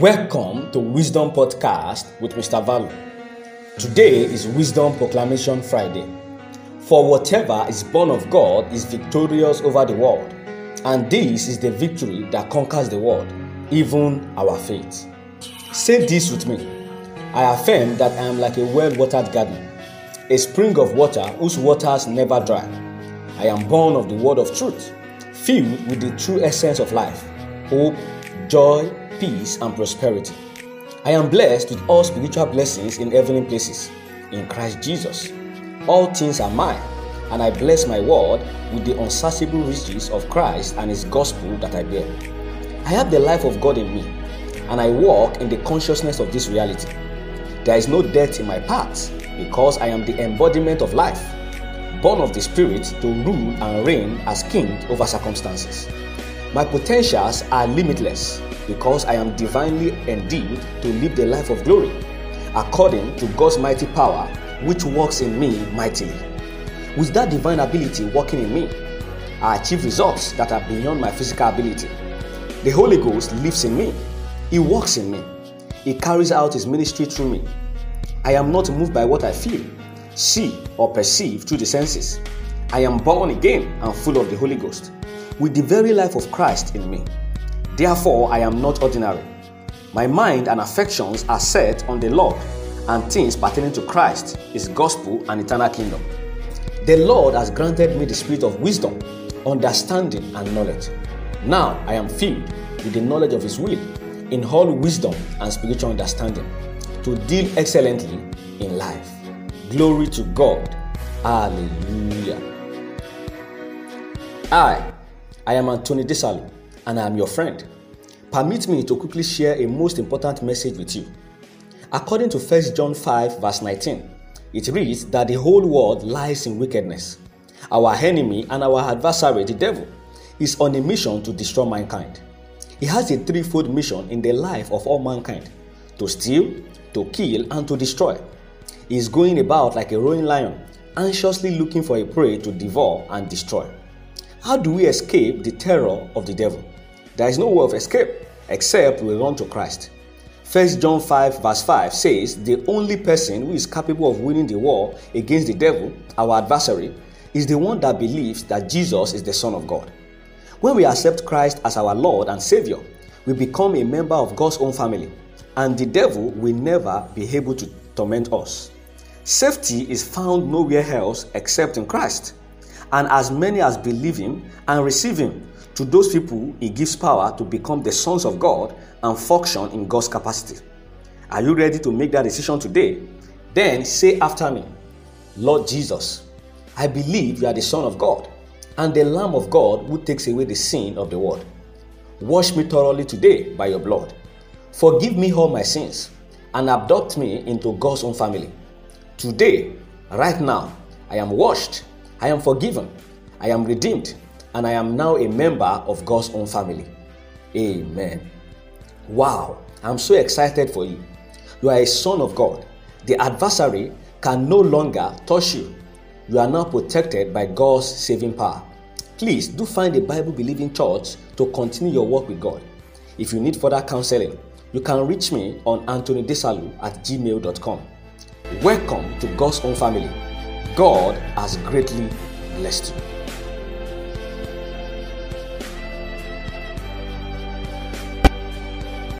Welcome to Wisdom Podcast with Mr. Valu. Today is Wisdom Proclamation Friday. For whatever is born of God is victorious over the world, and this is the victory that conquers the world, even our faith. Say this with me I affirm that I am like a well watered garden, a spring of water whose waters never dry. I am born of the word of truth, filled with the true essence of life hope, joy, peace, and prosperity. I am blessed with all spiritual blessings in heavenly places in Christ Jesus. All things are mine, and I bless my word with the unsearchable riches of Christ and his gospel that I bear. I have the life of God in me, and I walk in the consciousness of this reality. There is no death in my path because I am the embodiment of life, born of the Spirit to rule and reign as king over circumstances. My potentials are limitless because I am divinely endued to live the life of glory, according to God's mighty power, which works in me mightily. With that divine ability working in me, I achieve results that are beyond my physical ability. The Holy Ghost lives in me, He works in me, He carries out His ministry through me. I am not moved by what I feel, see, or perceive through the senses. I am born again and full of the Holy Ghost, with the very life of Christ in me. Therefore, I am not ordinary. My mind and affections are set on the Lord and things pertaining to Christ, His gospel, and eternal kingdom. The Lord has granted me the spirit of wisdom, understanding, and knowledge. Now I am filled with the knowledge of His will in all wisdom and spiritual understanding to deal excellently in life. Glory to God. Hallelujah. I, I am Anthony Desalu and I am your friend. Permit me to quickly share a most important message with you. According to 1 John 5, verse 19, it reads that the whole world lies in wickedness. Our enemy and our adversary, the devil, is on a mission to destroy mankind. He has a threefold mission in the life of all mankind to steal, to kill, and to destroy. He is going about like a roaring lion, anxiously looking for a prey to devour and destroy. How do we escape the terror of the devil? There is no way of escape except we run to Christ. 1 John 5, verse 5 says, The only person who is capable of winning the war against the devil, our adversary, is the one that believes that Jesus is the Son of God. When we accept Christ as our Lord and Savior, we become a member of God's own family, and the devil will never be able to torment us. Safety is found nowhere else except in Christ. And as many as believe Him and receive Him, to those people, He gives power to become the sons of God and function in God's capacity. Are you ready to make that decision today? Then say after me, Lord Jesus, I believe you are the Son of God and the Lamb of God who takes away the sin of the world. Wash me thoroughly today by your blood. Forgive me all my sins and adopt me into God's own family. Today, right now, I am washed, I am forgiven, I am redeemed, and I am now a member of God's own family. Amen. Wow, I'm so excited for you. You are a son of God. The adversary can no longer touch you. You are now protected by God's saving power. Please do find a Bible believing church to continue your work with God. If you need further counseling, you can reach me on anthonydesalu at gmail.com. Welcome to God's own family. God has greatly blessed you.